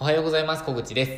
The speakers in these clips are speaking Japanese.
おはようございます。小口です。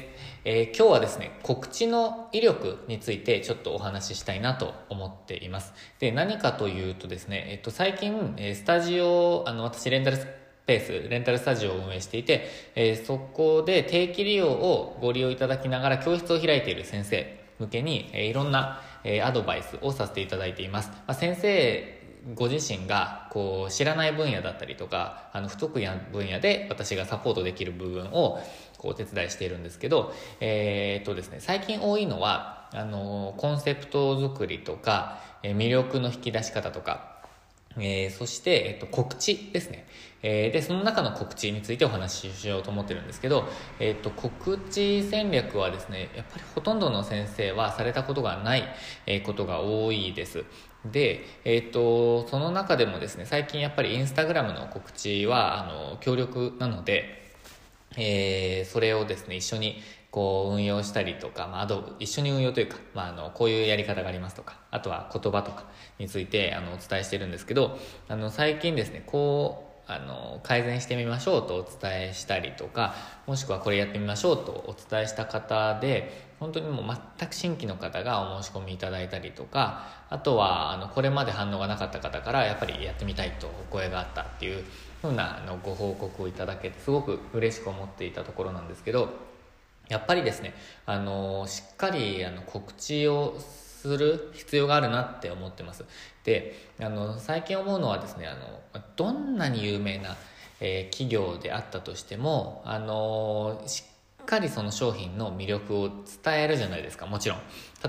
えー、今日はですね、告知の威力についてちょっとお話ししたいなと思っています。で、何かというとですね、えっと、最近、えスタジオ、あの、私レンタルスペース、レンタルスタジオを運営していて、えー、そこで定期利用をご利用いただきながら教室を開いている先生向けに、えー、いろんな、え、アドバイスをさせていただいています。まあ、先生ご自身がこう知らない分野だったりとかあの不得意な分野で私がサポートできる部分をこうお手伝いしているんですけど、えー、っとですね、最近多いのはあのコンセプト作りとか、魅力の引き出し方とかえー、そして、えっと、告知ですね。えー、で、その中の告知についてお話ししようと思ってるんですけど、えっと、告知戦略はですね、やっぱりほとんどの先生はされたことがない、え、ことが多いです。で、えっ、と、その中でもですね、最近やっぱりインスタグラムの告知は、あの、強力なので、えー、それをですね、一緒にこう運用したりとか、まあ、あと一緒に運用というか、まあ、あのこういうやり方がありますとかあとは言葉とかについてあのお伝えしてるんですけどあの最近ですねこうあの改善してみましょうとお伝えしたりとかもしくはこれやってみましょうとお伝えした方で本当にもう全く新規の方がお申し込みいただいたりとかあとはあのこれまで反応がなかった方からやっぱりやってみたいとお声があったっていうふうなあのご報告をいただけてすごく嬉しく思っていたところなんですけどやっぱりですね、あのしっかりあの告知をする必要があるなって思ってます。で、あの、最近思うのはですね、あの、どんなに有名な、えー、企業であったとしても、あのしっかりその商品の魅力を伝えるじゃないですか、もちろん。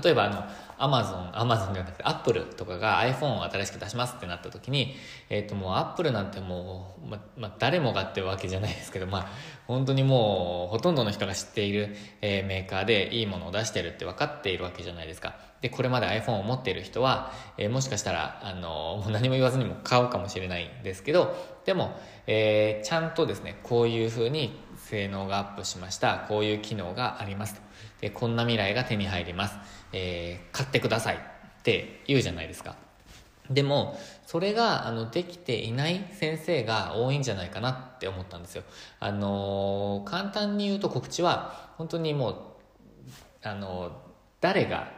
例えばあの、アマゾン、アマゾンではなくて、アップルとかが iPhone を新しく出しますってなった時に、えっ、ー、ともうアップルなんてもう、ま、ま、誰もがってわけじゃないですけど、まあ、本当にもう、ほとんどの人が知っている、えー、メーカーでいいものを出してるって分かっているわけじゃないですか。で、これまで iPhone を持っている人は、えー、もしかしたら、あの、もう何も言わずにも買うかもしれないんですけど、でも、えー、ちゃんとですね、こういうふうに性能がアップしました。こういう機能がありますと。で、こんな未来が手に入ります。えー、買ってくださいって言うじゃないですか。でも、それが、あの、できていない先生が多いんじゃないかなって思ったんですよ。あのー、簡単に言うと告知は、本当にもう、あのー、誰が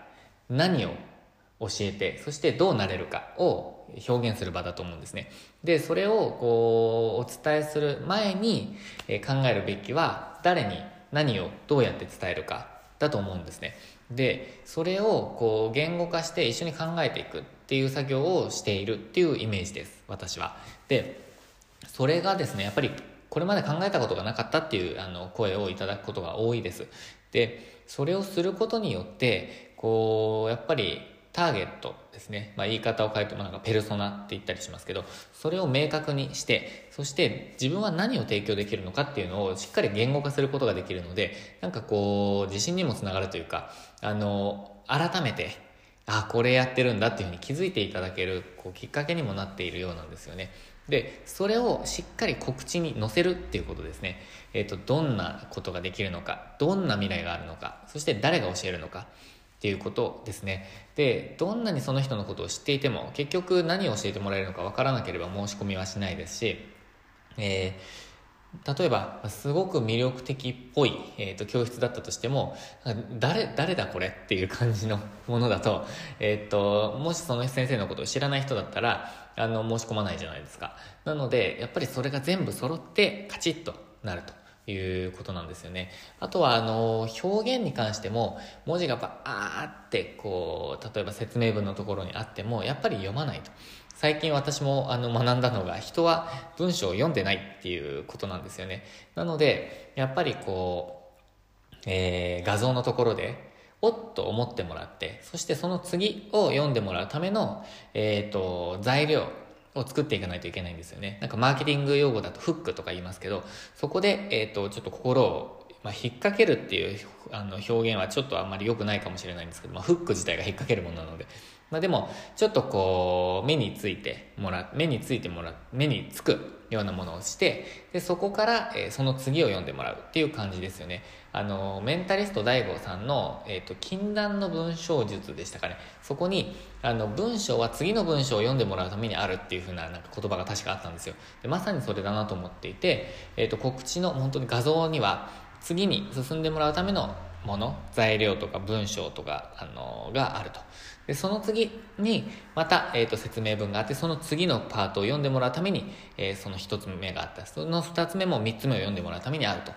何を教えて、そしてどうなれるかを表現する場だと思うんですね。で、それを、こう、お伝えする前に、え考えるべきは、誰に何をどうやって伝えるかだと思うんですね。でそれをこう言語化して一緒に考えていくっていう作業をしているっていうイメージです私はでそれがですねやっぱりこれまで考えたことがなかったっていうあの声をいただくことが多いですでそれをすることによってこうやっぱりターゲットですね、まあ、言い方を変えてもなんかペルソナって言ったりしますけどそれを明確にしてそして自分は何を提供できるのかっていうのをしっかり言語化することができるのでなんかこう自信にもつながるというかあの改めてあこれやってるんだっていうふうに気づいていただけるこうきっかけにもなっているようなんですよね。でそれをしっかり告知に載せるっていうことですね。えっ、ー、とどんなことができるのかどんな未来があるのかそして誰が教えるのか。っていうことですね。で、どんなにその人のことを知っていても、結局何を教えてもらえるのかわからなければ申し込みはしないですし、えー、例えば、すごく魅力的っぽい、えーと、教室だったとしても、誰、誰だこれっていう感じのものだと、えっ、ー、と、もしその先生のことを知らない人だったら、あの、申し込まないじゃないですか。なので、やっぱりそれが全部揃ってカチッとなると。いうことなんですよね。あとは、あの、表現に関しても、文字がバーってこう、例えば説明文のところにあっても、やっぱり読まないと。最近私もあの学んだのが、人は文章を読んでないっていうことなんですよね。なので、やっぱりこう、えー、画像のところで、おっと思ってもらって、そしてその次を読んでもらうための、えっ、ー、と、材料、を作っていかないといけないんですよね。なんかマーケティング用語だとフックとか言いますけど、そこで、えっ、ー、と、ちょっと心を、まあ、引っ掛けるっていうあの表現はちょっとあんまり良くないかもしれないんですけど、まあ、フック自体が引っ掛けるものなので、まあ、でも、ちょっとこう、目についてもら目についてもら目につくようなものをして、で、そこから、えー、その次を読んでもらうっていう感じですよね。あの、メンタリスト DAIGO さんの、え、ー、と、禁断の文章術でしたかね。そこに、あの、文章は次の文章を読んでもらうためにあるっていう風ななんか言葉が確かあったんですよ。でまさにそれだなと思っていて、え、ー、と、告知の本当に画像には、次に進んでもらうためのもの材料とか文章とか、あのがあるとでその次にまた、えーと、説明文があってその次のパートを読んでもらうために、えー、その1つ目があったその2つ目も3つ目を読んでもらうためにあると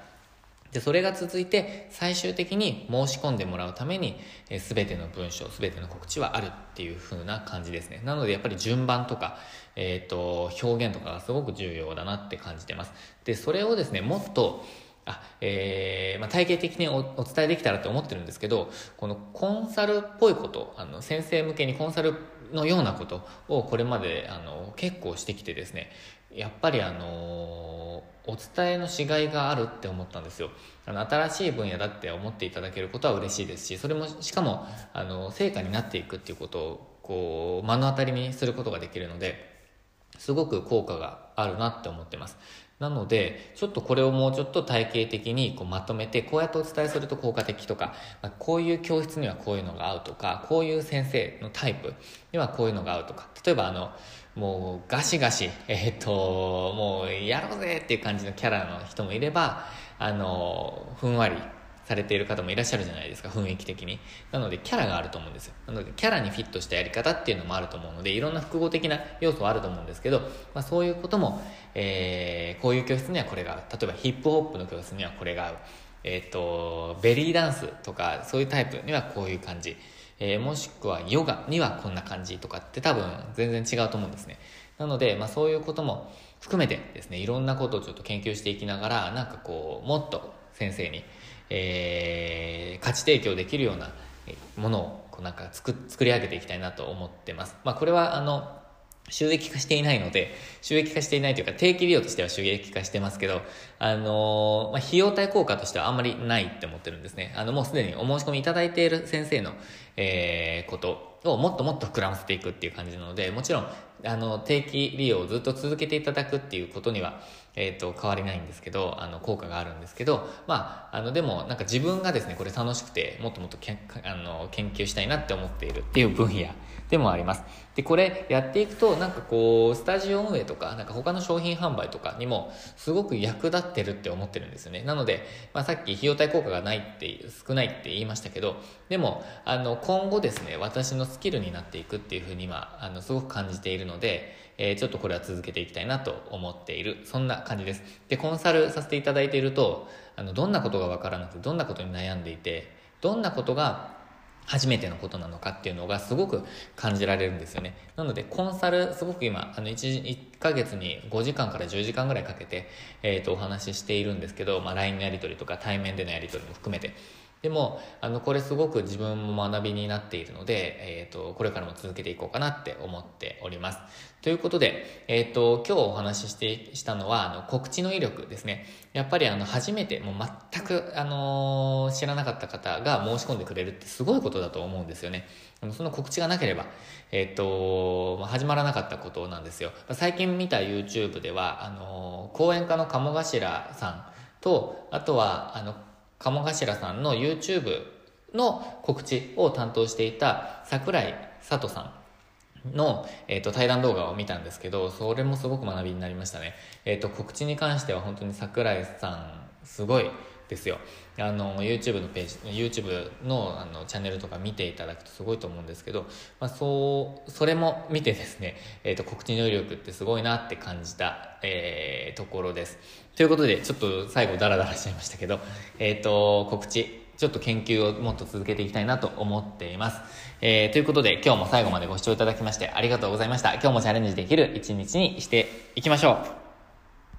でそれが続いて最終的に申し込んでもらうために、えー、全ての文章全ての告知はあるっていう風な感じですね。なのでやっぱり順番とか、えーと表現とかがすごく重要だなって感じてます。でそれをですねもっとあえーまあ、体系的におお伝えできたらと思ってるんですけどこのコンサルっぽいことあの先生向けにコンサルのようなことをこれまであの結構してきてですねやっぱりあのお伝えのしがいがあるって思ったんですよ。あの新しい分野だって思っていただけることは嬉しいですしそれもしかもあの成果になっていくっていうことをこう目の当たりにすることができるのですごく効果があるなって思ってます。なので、ちょっとこれをもうちょっと体系的にこうまとめて、こうやってお伝えすると効果的とか、まあ、こういう教室にはこういうのが合うとか、こういう先生のタイプにはこういうのが合うとか、例えばあの、もうガシガシ、えっ、と、もうやろうぜっていう感じのキャラの人もいれば、あの、ふんわりされている方もいらっしゃるじゃないですか、雰囲気的に。なので、キャラがあると思うんですよ。なので、キャラにフィットしたやり方っていうのもあると思うので、いろんな複合的な要素はあると思うんですけど、まあ、そういうことも、えー、こういう教室にはこれが合う。例えば、ヒップホップの教室にはこれが合う。えっ、と、ベリーダンスとか、そういうタイプにはこういう感じ。えー、もしくはヨガにはこんな感じとかって多分全然違うと思うんですね。なので、まあ、そういうことも含めてですね、いろんなことをちょっと研究していきながら、なんかこう、もっと先生に、えー、価値提供できるようなものをこうなんか作作り上げていきたいなと思ってます。まあ、これはあの収益化していないので、収益化していないというか、定期利用としては収益化してますけど、あのー、まあ、費用対効果としてはあんまりないって思ってるんですね。あの、もうすでにお申し込みいただいている先生の、えー、ことをもっともっと膨らませていくっていう感じなので、もちろん、あの、定期利用をずっと続けていただくっていうことには、えっ、ー、と、変わりないんですけど、あの、効果があるんですけど、まあ、あの、でも、なんか自分がですね、これ楽しくて、もっともっとけんあの研究したいなって思っているっていう分野でもあります。で、これやっていくと、なんかこう、スタジオ運営とか、なんか他の商品販売とかにも、すごく役立ってるって思ってるんですよね。なので、まあ、さっき費用対効果がないって、少ないって言いましたけど、でも、あの、今後ですね、私のスキルになっていくっていうふうに今、あの、すごく感じているので、えー、ちょっとこれは続けていきたいなと思っている、そんな感じです。で、コンサルさせていただいていると、あの、どんなことがわからなくて、どんなことに悩んでいて、どんなことが初めてのことなのかっていうのがすごく感じられるんですよね。なので、コンサル、すごく今、あの1、1ヶ月に5時間から10時間ぐらいかけて、えっ、ー、と、お話ししているんですけど、まあ、LINE のやり取りとか対面でのやり取りも含めて、でも、あの、これすごく自分も学びになっているので、えっ、ー、と、これからも続けていこうかなって思っております。ということで、えっ、ー、と、今日お話しして、したのは、あの、告知の威力ですね。やっぱりあの、初めて、もう全く、あのー、知らなかった方が申し込んでくれるってすごいことだと思うんですよね。その告知がなければ、えっ、と、まあ始まらなかったことなんですよ。最近見た YouTube では、あの講演家の鴨頭さんと、あとは、あの、鴨頭さんの YouTube の告知を担当していた桜井里さんの、えっ、ー、と、対談動画を見たんですけど、それもすごく学びになりましたね。えっ、ー、と、告知に関しては本当に桜井さん、すごいですよ。あの、YouTube のページ、YouTube のあのチャンネルとか見ていただくとすごいと思うんですけど、まあ、そう、それも見てですね、えっ、ー、と、告知能力ってすごいなって感じた、えー、ところです。ということで、ちょっと最後ダラダラしちゃいましたけど、えっ、ー、と、告知、ちょっと研究をもっと続けていきたいなと思っています。えー、ということで、今日も最後までご視聴いただきましてありがとうございました。今日もチャレンジできる一日にしていきましょう。